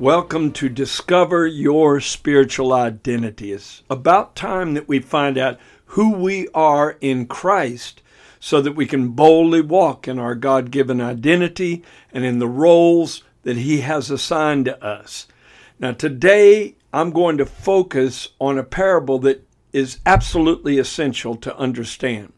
Welcome to Discover Your Spiritual Identity. It's about time that we find out who we are in Christ so that we can boldly walk in our God given identity and in the roles that He has assigned to us. Now, today I'm going to focus on a parable that is absolutely essential to understand.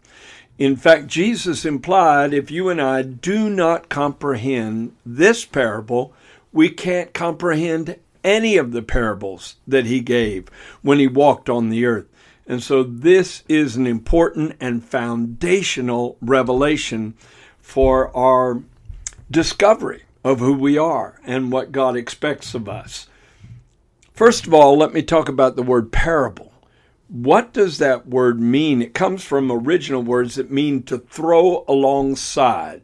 In fact, Jesus implied if you and I do not comprehend this parable, we can't comprehend any of the parables that he gave when he walked on the earth. And so this is an important and foundational revelation for our discovery of who we are and what God expects of us. First of all, let me talk about the word parable. What does that word mean? It comes from original words that mean to throw alongside.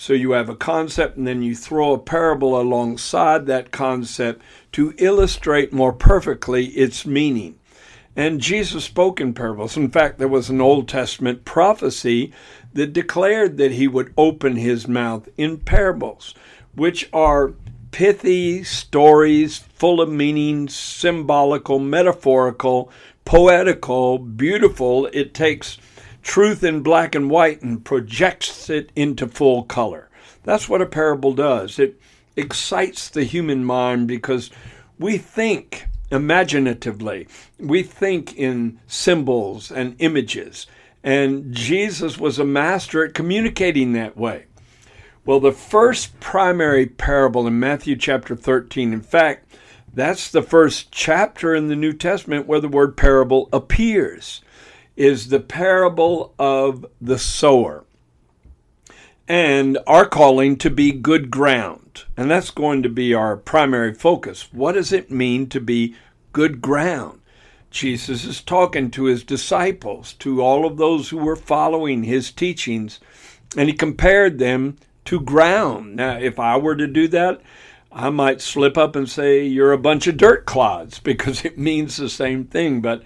So you have a concept and then you throw a parable alongside that concept to illustrate more perfectly its meaning. And Jesus spoke in parables. In fact, there was an Old Testament prophecy that declared that he would open his mouth in parables, which are pithy stories full of meaning, symbolical, metaphorical, poetical, beautiful. It takes truth in black and white and projects it into full color. That's what a parable does. It excites the human mind because we think imaginatively, we think in symbols and images. And Jesus was a master at communicating that way. Well, the first primary parable in Matthew chapter 13, in fact, that's the first chapter in the New Testament where the word parable appears is the parable of the sower and our calling to be good ground. And that's going to be our primary focus. What does it mean to be good ground? Jesus is talking to his disciples, to all of those who were following his teachings, and he compared them to ground. Now, if I were to do that, I might slip up and say, You're a bunch of dirt clods, because it means the same thing. But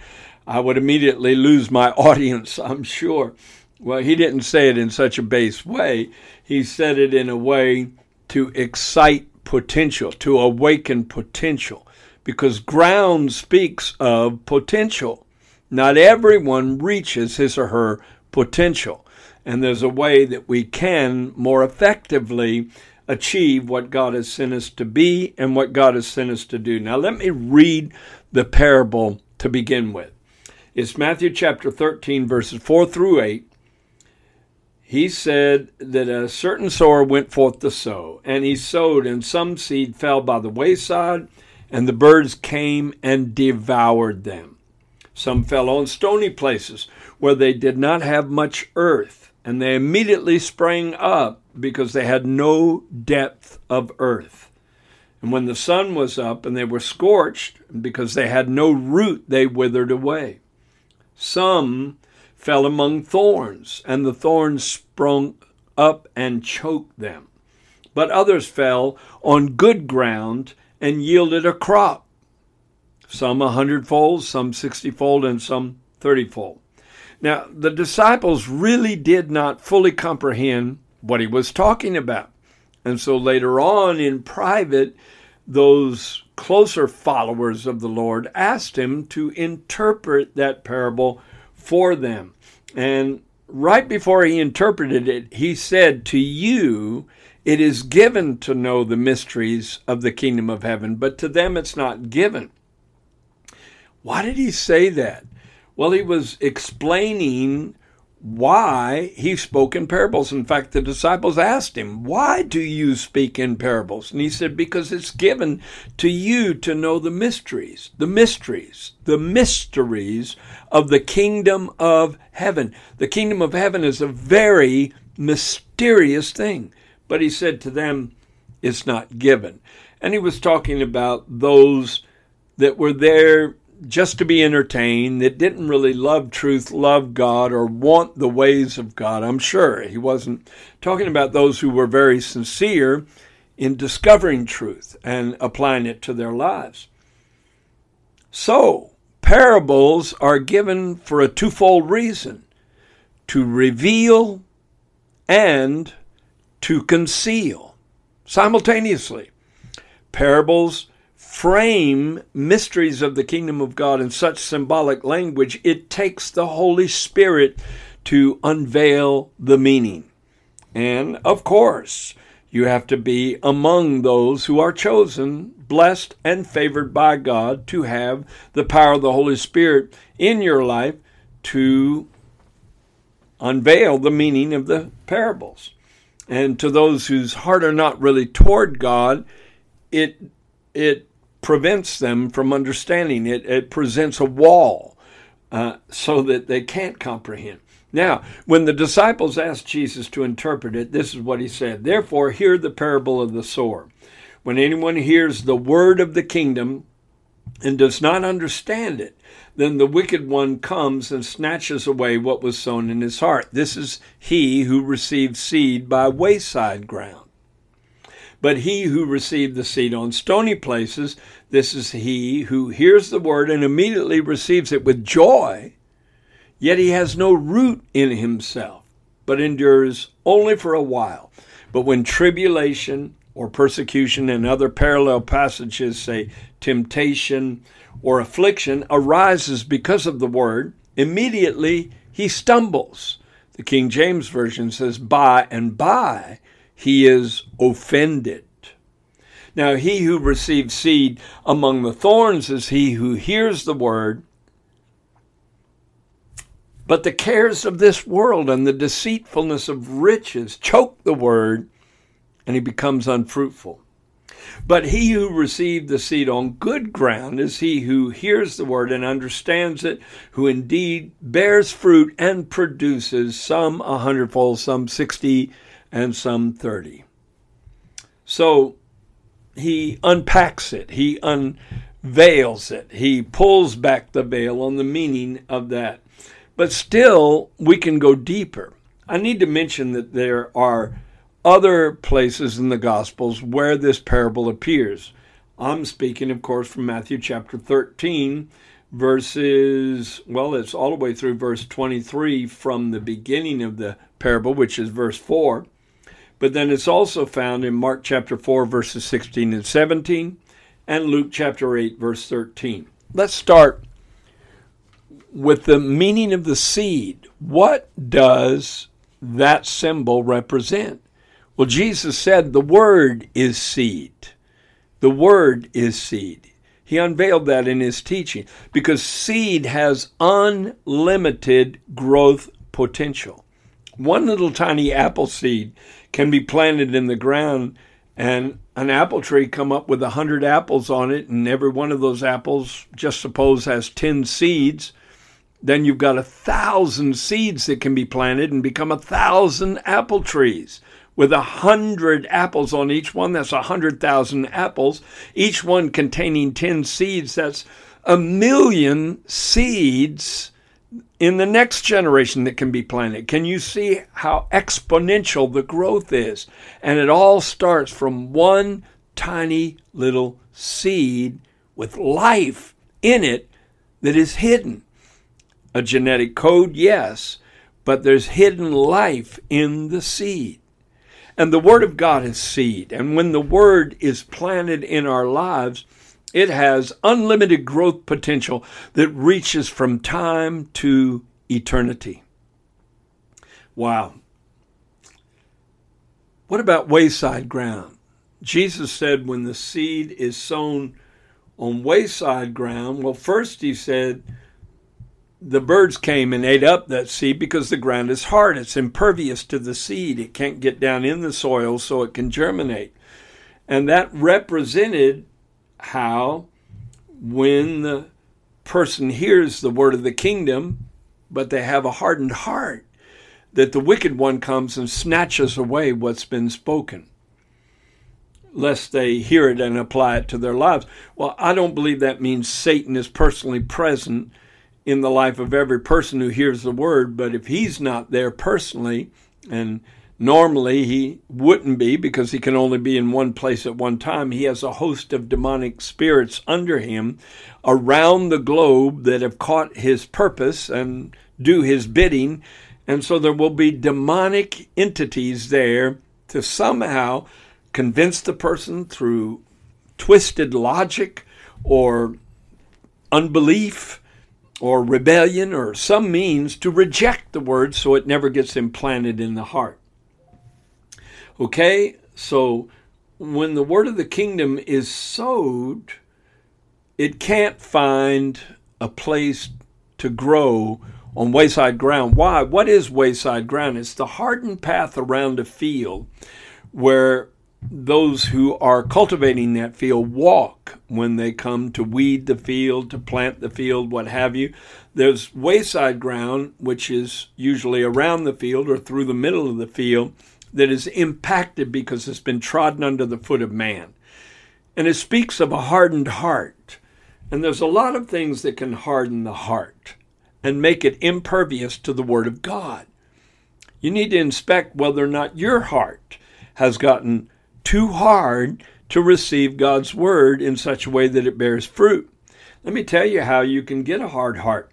I would immediately lose my audience, I'm sure. Well, he didn't say it in such a base way. He said it in a way to excite potential, to awaken potential, because ground speaks of potential. Not everyone reaches his or her potential. And there's a way that we can more effectively achieve what God has sent us to be and what God has sent us to do. Now, let me read the parable to begin with. It's Matthew chapter 13, verses 4 through 8. He said that a certain sower went forth to sow, and he sowed, and some seed fell by the wayside, and the birds came and devoured them. Some fell on stony places where they did not have much earth, and they immediately sprang up because they had no depth of earth. And when the sun was up and they were scorched, because they had no root, they withered away. Some fell among thorns, and the thorns sprung up and choked them. But others fell on good ground and yielded a crop, some a hundredfold, some sixtyfold, and some thirtyfold. Now, the disciples really did not fully comprehend what he was talking about. And so later on in private, those closer followers of the Lord asked him to interpret that parable for them. And right before he interpreted it, he said, To you it is given to know the mysteries of the kingdom of heaven, but to them it's not given. Why did he say that? Well, he was explaining why he spoke in parables. In fact, the disciples asked him, Why do you speak in parables? And he said, Because it's given to you to know the mysteries, the mysteries, the mysteries of the kingdom of heaven. The kingdom of heaven is a very mysterious thing. But he said to them, It's not given. And he was talking about those that were there just to be entertained, that didn't really love truth, love God, or want the ways of God. I'm sure he wasn't talking about those who were very sincere in discovering truth and applying it to their lives. So, parables are given for a twofold reason to reveal and to conceal simultaneously. Parables frame mysteries of the kingdom of God in such symbolic language, it takes the Holy Spirit to unveil the meaning. And of course, you have to be among those who are chosen, blessed, and favored by God to have the power of the Holy Spirit in your life to unveil the meaning of the parables. And to those whose heart are not really toward God, it it prevents them from understanding it. It presents a wall uh, so that they can't comprehend. Now, when the disciples asked Jesus to interpret it, this is what he said Therefore, hear the parable of the sower. When anyone hears the word of the kingdom and does not understand it, then the wicked one comes and snatches away what was sown in his heart. This is he who received seed by wayside ground. But he who received the seed on stony places, this is he who hears the word and immediately receives it with joy, yet he has no root in himself, but endures only for a while. But when tribulation or persecution and other parallel passages say temptation or affliction arises because of the word, immediately he stumbles. The King James Version says, by and by he is offended. Now, he who receives seed among the thorns is he who hears the word, but the cares of this world and the deceitfulness of riches choke the word, and he becomes unfruitful. But he who received the seed on good ground is he who hears the word and understands it, who indeed bears fruit and produces some a hundredfold, some sixty, and some 30. So he unpacks it, he unveils it, he pulls back the veil on the meaning of that. But still, we can go deeper. I need to mention that there are other places in the Gospels where this parable appears. I'm speaking, of course, from Matthew chapter 13, verses, well, it's all the way through verse 23 from the beginning of the parable, which is verse 4. But then it's also found in Mark chapter 4, verses 16 and 17, and Luke chapter 8, verse 13. Let's start with the meaning of the seed. What does that symbol represent? Well, Jesus said the word is seed. The word is seed. He unveiled that in his teaching because seed has unlimited growth potential. One little tiny apple seed can be planted in the ground and an apple tree come up with a hundred apples on it and every one of those apples just suppose has 10 seeds then you've got a thousand seeds that can be planted and become a thousand apple trees. With a hundred apples on each one that's a hundred thousand apples each one containing 10 seeds that's a million seeds in the next generation that can be planted. Can you see how exponential the growth is? And it all starts from one tiny little seed with life in it that is hidden. A genetic code, yes, but there's hidden life in the seed. And the Word of God is seed. And when the Word is planted in our lives, it has unlimited growth potential that reaches from time to eternity. Wow. What about wayside ground? Jesus said when the seed is sown on wayside ground, well, first he said the birds came and ate up that seed because the ground is hard. It's impervious to the seed. It can't get down in the soil so it can germinate. And that represented how when the person hears the word of the kingdom, but they have a hardened heart, that the wicked one comes and snatches away what's been spoken. lest they hear it and apply it to their lives. Well, I don't believe that means Satan is personally present in the life of every person who hears the word, but if he's not there personally, and normally he wouldn't be because he can only be in one place at one time, he has a host of demonic spirits under him around the globe that have caught his purpose and do his bidding. And so there will be demonic entities there to somehow convince the person through twisted logic or unbelief or rebellion or some means to reject the word so it never gets implanted in the heart. Okay, so when the word of the kingdom is sowed, it can't find a place to grow on wayside ground. Why? What is wayside ground? It's the hardened path around a field where those who are cultivating that field walk when they come to weed the field, to plant the field, what have you. There's wayside ground, which is usually around the field or through the middle of the field, that is impacted because it's been trodden under the foot of man. And it speaks of a hardened heart. And there's a lot of things that can harden the heart and make it impervious to the Word of God. You need to inspect whether or not your heart has gotten too hard to receive God's word in such a way that it bears fruit. Let me tell you how you can get a hard heart.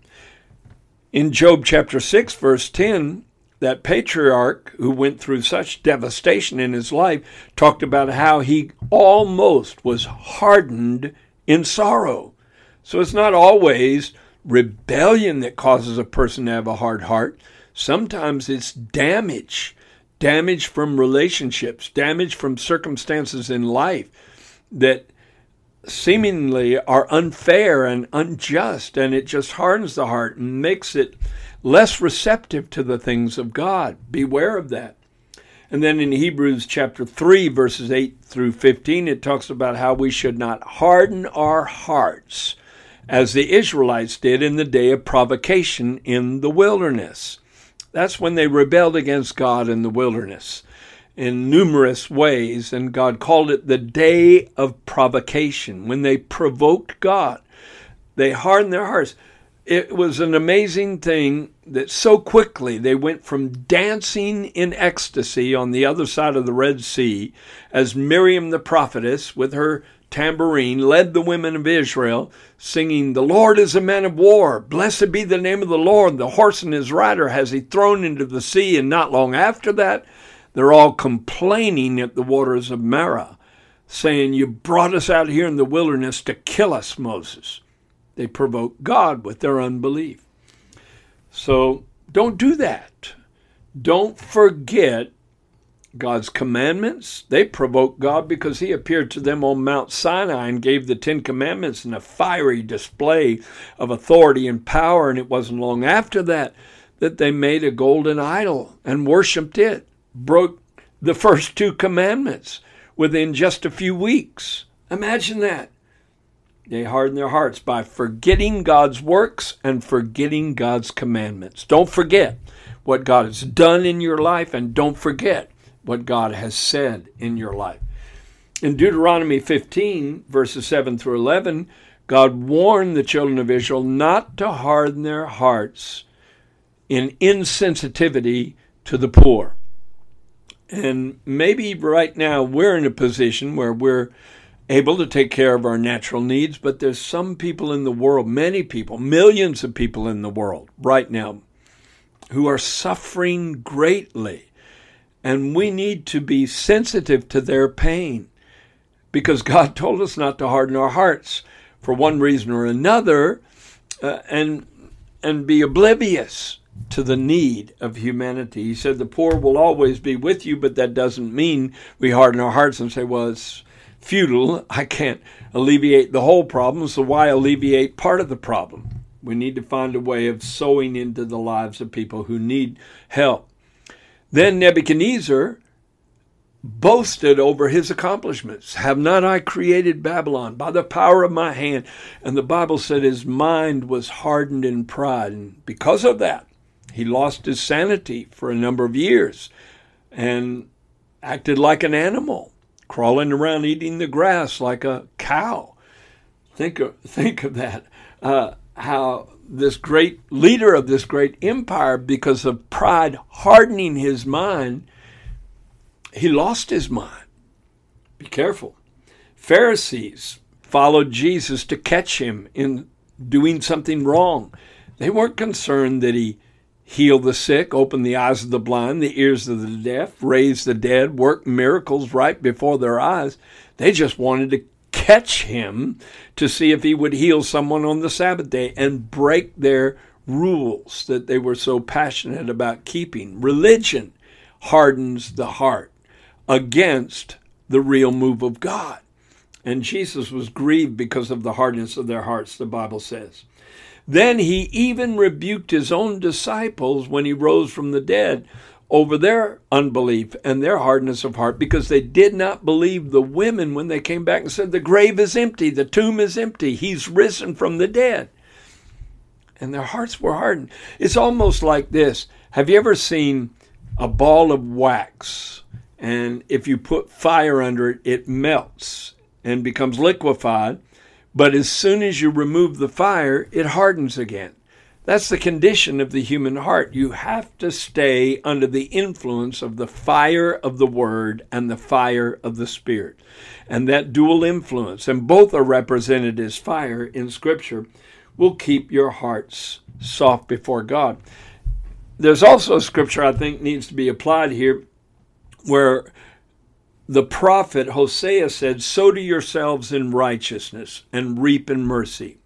In Job chapter 6, verse 10, that patriarch who went through such devastation in his life talked about how he almost was hardened in sorrow. So it's not always rebellion that causes a person to have a hard heart. Sometimes it's damage damage from relationships, damage from circumstances in life that seemingly are unfair and unjust, and it just hardens the heart and makes it less receptive to the things of God. Beware of that. And then in Hebrews chapter 3, verses 8 through 15, it talks about how we should not harden our hearts as the Israelites did in the day of provocation in the wilderness. That's when they rebelled against God in the wilderness in numerous ways, and God called it the day of provocation, when they provoked God. They hardened their hearts. It was an amazing thing that so quickly they went from dancing in ecstasy on the other side of the Red Sea as Miriam the prophetess, with her tambourine led the women of Israel, singing, The Lord is a man of war. Blessed be the name of the Lord. The horse and his rider has he thrown into the sea. And not long after that, they're all complaining at the waters of Marah, saying, You brought us out here in the wilderness to kill us, Moses. They provoke God with their unbelief. So don't do that. Don't forget God's commandments. They provoked God because he appeared to them on Mount Sinai and gave the Ten Commandments in a fiery display of authority and power. And it wasn't long after that that they made a golden idol and worshiped it, broke the first two commandments within just a few weeks. Imagine that. They harden their hearts by forgetting God's works and forgetting God's commandments. Don't forget what God has done in your life and don't forget what God has said in your life. In Deuteronomy 15, verses 7 through 11, God warned the children of Israel not to harden their hearts in insensitivity to the poor. And maybe right now we're in a position where we're able to take care of our natural needs, but there's some people in the world, many people, millions of people in the world right now, who are suffering greatly and we need to be sensitive to their pain because God told us not to harden our hearts for one reason or another uh, and, and be oblivious to the need of humanity. He said, The poor will always be with you, but that doesn't mean we harden our hearts and say, Well, it's futile. I can't alleviate the whole problem, so why alleviate part of the problem? We need to find a way of sowing into the lives of people who need help. Then Nebuchadnezzar boasted over his accomplishments. Have not I created Babylon by the power of my hand? And the Bible said his mind was hardened in pride. And because of that, he lost his sanity for a number of years and acted like an animal, crawling around eating the grass like a cow. Think of, think of that. Uh, how this great leader of this great empire, because of pride hardening his mind, he lost his mind. Be careful. Pharisees followed Jesus to catch him in doing something wrong. They weren't concerned that he healed the sick, open the eyes of the blind, the ears of the deaf, raise the dead, work miracles right before their eyes. They just wanted to catch him to see if he would heal someone on the Sabbath day and break their rules that they were so passionate about keeping. Religion hardens the heart against the real move of God. And Jesus was grieved because of the hardness of their hearts, the Bible says. Then he even rebuked his own disciples when he rose from the dead over their unbelief and their hardness of heart because they did not believe the women when they came back and said, The grave is empty, the tomb is empty, he's risen from the dead. And their hearts were hardened. It's almost like this Have you ever seen a ball of wax? And if you put fire under it, it melts and becomes liquefied. But as soon as you remove the fire, it hardens again. That's the condition of the human heart. You have to stay under the influence of the fire of the Word and the fire of the Spirit. And that dual influence, and both are represented as fire in Scripture, will keep your hearts soft before God. There's also a scripture I think needs to be applied here where the prophet Hosea said, Sow to yourselves in righteousness and reap in mercy.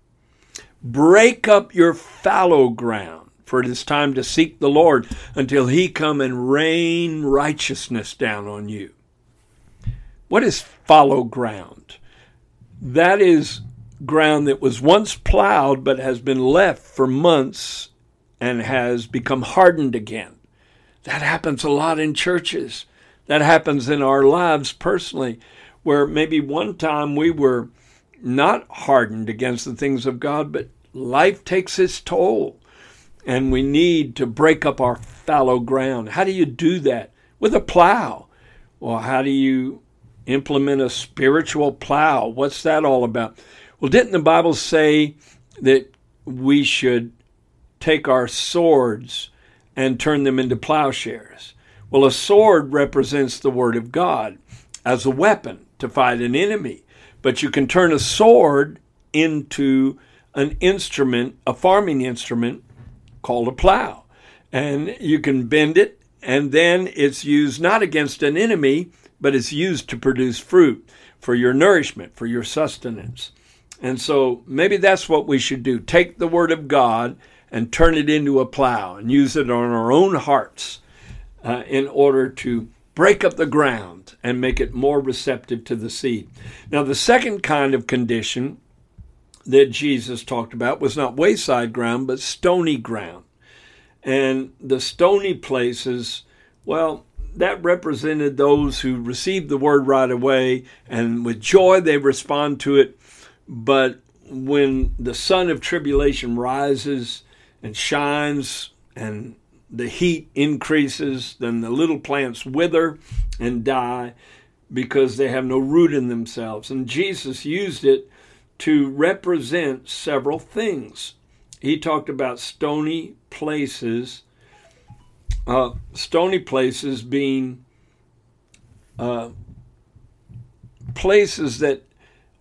Break up your fallow ground, for it is time to seek the Lord until he come and rain righteousness down on you. What is fallow ground? That is ground that was once plowed but has been left for months and has become hardened again. That happens a lot in churches. That happens in our lives personally, where maybe one time we were not hardened against the things of God, but life takes its toll and we need to break up our fallow ground. How do you do that? With a plow. Well, how do you implement a spiritual plow? What's that all about? Well, didn't the Bible say that we should take our swords and turn them into plowshares? Well, a sword represents the Word of God as a weapon to fight an enemy. But you can turn a sword into an instrument, a farming instrument called a plow. And you can bend it, and then it's used not against an enemy, but it's used to produce fruit for your nourishment, for your sustenance. And so maybe that's what we should do take the Word of God and turn it into a plow and use it on our own hearts uh, in order to break up the ground and make it more receptive to the seed. Now, the second kind of condition that Jesus talked about was not wayside ground, but stony ground. And the stony places, well, that represented those who received the word right away and with joy they respond to it. But when the sun of tribulation rises and shines and the heat increases, then the little plants wither and die because they have no root in themselves. And Jesus used it to represent several things. He talked about stony places, uh, stony places being uh, places that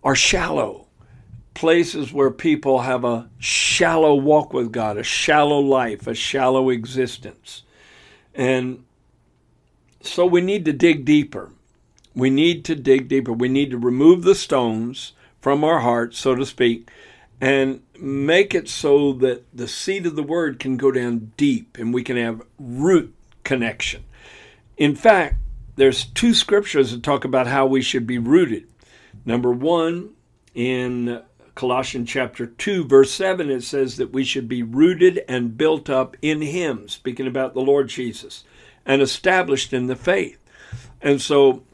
are shallow places where people have a shallow walk with God, a shallow life, a shallow existence. And so we need to dig deeper. We need to dig deeper. We need to remove the stones from our hearts, so to speak, and make it so that the seed of the word can go down deep and we can have root connection. In fact, there's two scriptures that talk about how we should be rooted. Number one, in Colossians chapter 2, verse 7, it says that we should be rooted and built up in Him, speaking about the Lord Jesus, and established in the faith. And so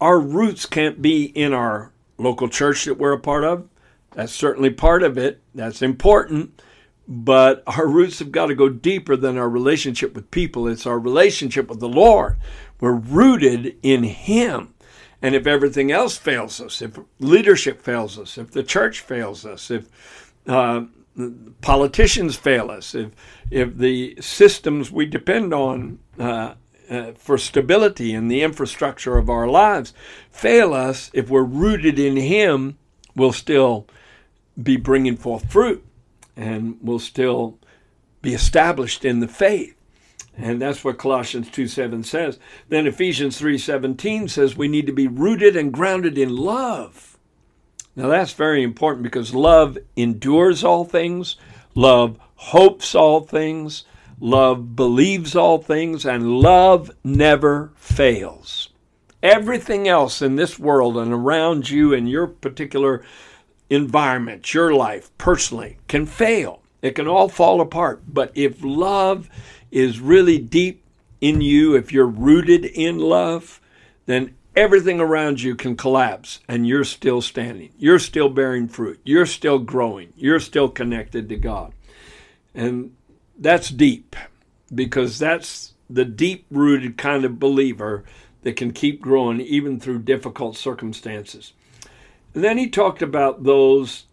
our roots can't be in our local church that we're a part of. That's certainly part of it. That's important. But our roots have got to go deeper than our relationship with people. It's our relationship with the Lord. We're rooted in Him. And if everything else fails us, if leadership fails us, if the church fails us, if uh, politicians fail us, if if the systems we depend on uh, uh, for stability in the infrastructure of our lives fail us, if we're rooted in Him, we'll still be bringing forth fruit, and we'll still be established in the faith. And that's what Colossians 2 7 says. Then Ephesians 3 17 says we need to be rooted and grounded in love. Now that's very important because love endures all things, love hopes all things, love believes all things, and love never fails. Everything else in this world and around you in your particular environment, your life personally, can fail. It can all fall apart. But if love is really deep in you, if you're rooted in love, then everything around you can collapse and you're still standing. You're still bearing fruit. You're still growing. You're still connected to God. And that's deep because that's the deep rooted kind of believer that can keep growing even through difficult circumstances. And then he talked about those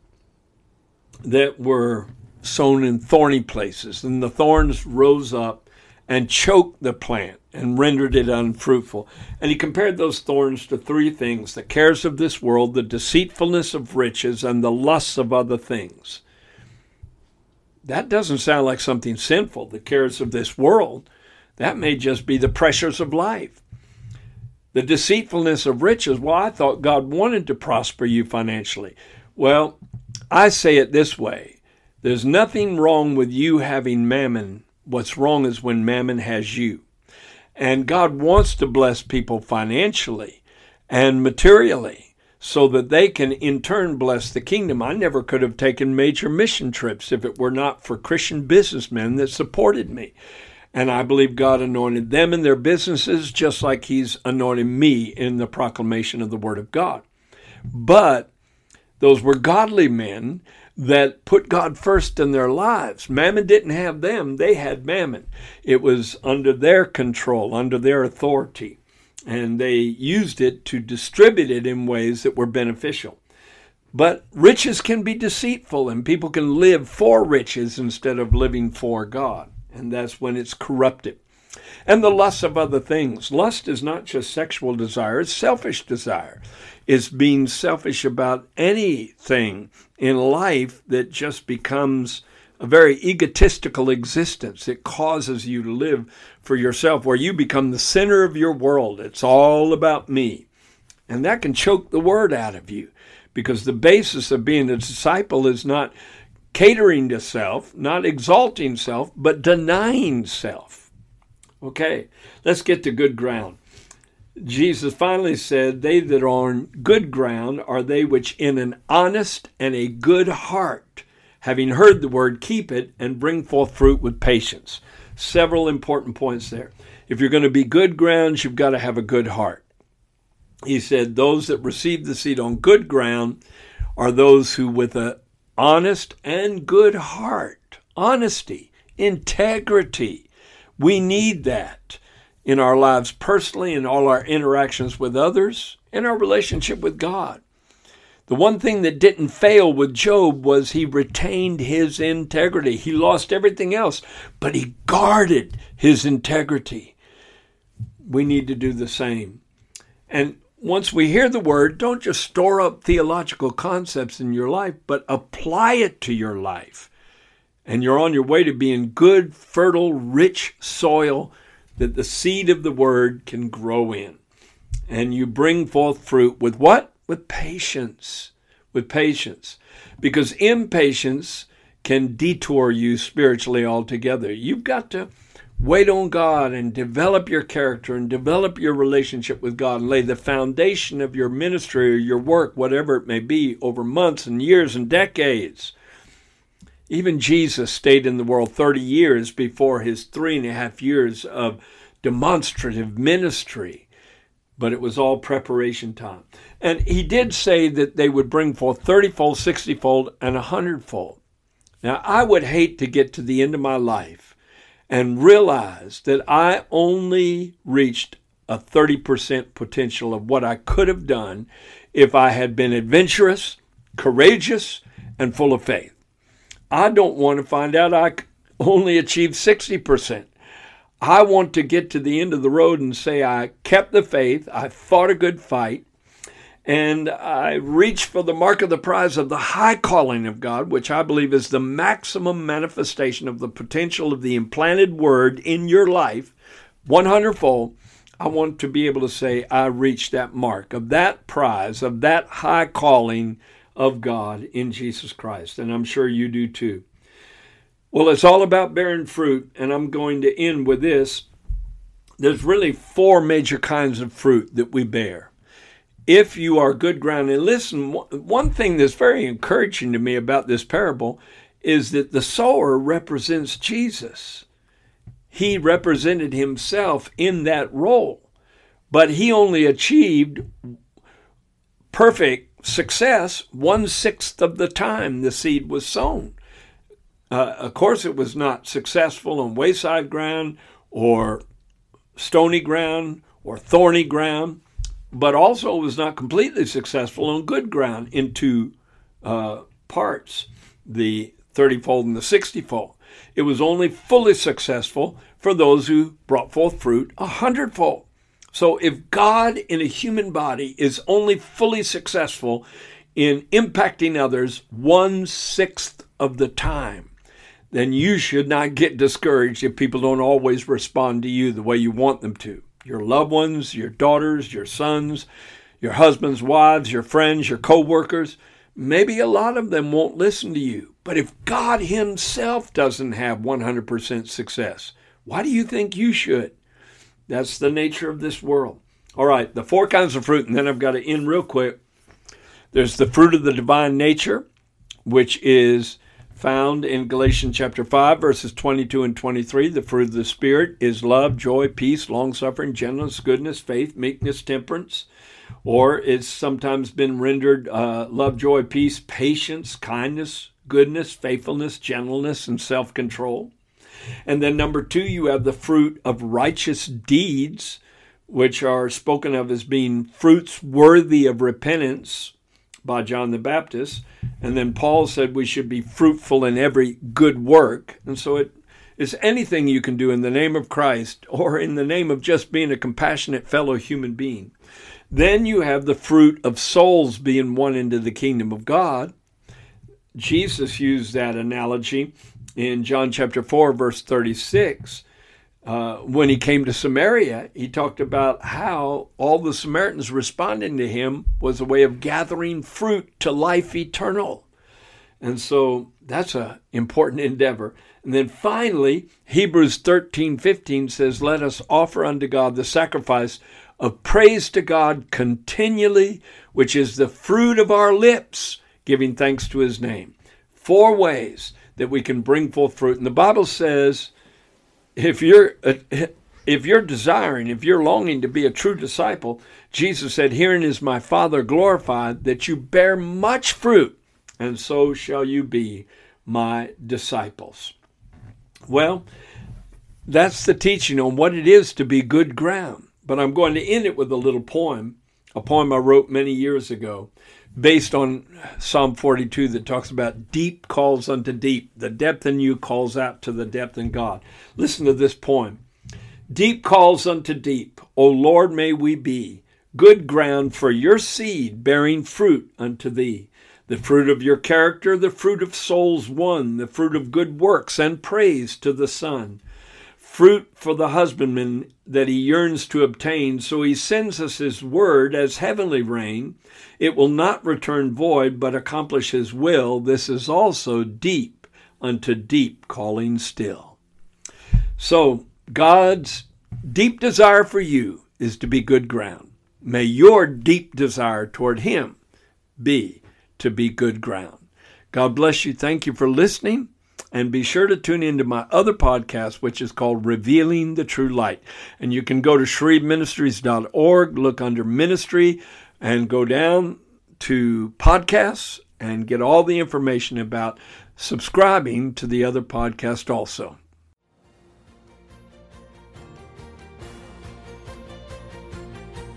that were sown in thorny places, and the thorns rose up and choked the plant and rendered it unfruitful. And he compared those thorns to three things the cares of this world, the deceitfulness of riches, and the lusts of other things. That doesn't sound like something sinful, the cares of this world. That may just be the pressures of life. The deceitfulness of riches, well, I thought God wanted to prosper you financially. Well, I say it this way there's nothing wrong with you having mammon. What's wrong is when mammon has you. And God wants to bless people financially and materially so that they can in turn bless the kingdom. I never could have taken major mission trips if it were not for Christian businessmen that supported me. And I believe God anointed them in their businesses just like He's anointed me in the proclamation of the Word of God. But those were godly men that put God first in their lives. Mammon didn't have them, they had mammon. It was under their control, under their authority, and they used it to distribute it in ways that were beneficial. But riches can be deceitful, and people can live for riches instead of living for God, and that's when it's corrupted. And the lust of other things. Lust is not just sexual desire, it's selfish desire. It's being selfish about anything in life that just becomes a very egotistical existence. It causes you to live for yourself, where you become the center of your world. It's all about me. And that can choke the word out of you because the basis of being a disciple is not catering to self, not exalting self, but denying self. Okay, let's get to good ground. Jesus finally said, They that are on good ground are they which in an honest and a good heart, having heard the word, keep it and bring forth fruit with patience. Several important points there. If you're going to be good grounds, you've got to have a good heart. He said, Those that receive the seed on good ground are those who, with an honest and good heart, honesty, integrity, we need that in our lives personally, in all our interactions with others, in our relationship with God. The one thing that didn't fail with Job was he retained his integrity. He lost everything else, but he guarded his integrity. We need to do the same. And once we hear the word, don't just store up theological concepts in your life, but apply it to your life. And you're on your way to being good, fertile, rich soil that the seed of the word can grow in. And you bring forth fruit with what? With patience. With patience. Because impatience can detour you spiritually altogether. You've got to wait on God and develop your character and develop your relationship with God and lay the foundation of your ministry or your work, whatever it may be, over months and years and decades. Even Jesus stayed in the world 30 years before his three and a half years of demonstrative ministry, but it was all preparation time. And he did say that they would bring forth 30 fold, 60 fold, and 100 fold. Now, I would hate to get to the end of my life and realize that I only reached a 30% potential of what I could have done if I had been adventurous, courageous, and full of faith. I don't want to find out I only achieved 60%. I want to get to the end of the road and say I kept the faith, I fought a good fight, and I reached for the mark of the prize of the high calling of God, which I believe is the maximum manifestation of the potential of the implanted word in your life, 100 fold. I want to be able to say I reached that mark of that prize, of that high calling of God in Jesus Christ. And I'm sure you do too. Well, it's all about bearing fruit, and I'm going to end with this. There's really four major kinds of fruit that we bear. If you are good ground, and listen, one thing that's very encouraging to me about this parable is that the sower represents Jesus. He represented himself in that role, but he only achieved perfect success one sixth of the time the seed was sown. Uh, of course, it was not successful on wayside ground or stony ground or thorny ground, but also was not completely successful on good ground in two uh, parts the 30 fold and the 60 fold. It was only fully successful for those who brought forth fruit a hundredfold. So if God in a human body is only fully successful in impacting others one sixth of the time, then you should not get discouraged if people don't always respond to you the way you want them to. Your loved ones, your daughters, your sons, your husbands, wives, your friends, your co workers, maybe a lot of them won't listen to you. But if God Himself doesn't have 100% success, why do you think you should? That's the nature of this world. All right, the four kinds of fruit, and then I've got to end real quick. There's the fruit of the divine nature, which is found in Galatians chapter 5, verses 22 and 23. The fruit of the Spirit is love, joy, peace, long suffering, gentleness, goodness, faith, meekness, temperance. Or it's sometimes been rendered uh, love, joy, peace, patience, kindness, goodness, faithfulness, gentleness, and self control. And then number two, you have the fruit of righteous deeds, which are spoken of as being fruits worthy of repentance by John the Baptist. And then Paul said we should be fruitful in every good work. And so it is anything you can do in the name of Christ or in the name of just being a compassionate fellow human being. Then you have the fruit of souls being won into the kingdom of God. Jesus used that analogy in John chapter 4, verse 36, uh, when he came to Samaria, he talked about how all the Samaritans responding to him was a way of gathering fruit to life eternal. And so that's an important endeavor. And then finally, Hebrews 13 15 says, Let us offer unto God the sacrifice of praise to God continually, which is the fruit of our lips, giving thanks to his name. Four ways that we can bring forth fruit. And the Bible says, if you're uh, if you're desiring, if you're longing to be a true disciple, Jesus said, "Herein is my Father glorified, that you bear much fruit, and so shall you be my disciples." Well, that's the teaching on what it is to be good ground. But I'm going to end it with a little poem, a poem I wrote many years ago based on Psalm 42 that talks about deep calls unto deep. The depth in you calls out to the depth in God. Listen to this poem. Deep calls unto deep. O Lord, may we be good ground for your seed bearing fruit unto thee. The fruit of your character, the fruit of souls won, the fruit of good works and praise to the Son fruit for the husbandman that he yearns to obtain. So he sends us his word as heavenly rain. It will not return void, but accomplish his will. This is also deep unto deep calling still. So God's deep desire for you is to be good ground. May your deep desire toward him be to be good ground. God bless you. Thank you for listening. And be sure to tune into my other podcast, which is called Revealing the True Light. And you can go to shreveministries.org, look under ministry, and go down to podcasts and get all the information about subscribing to the other podcast also.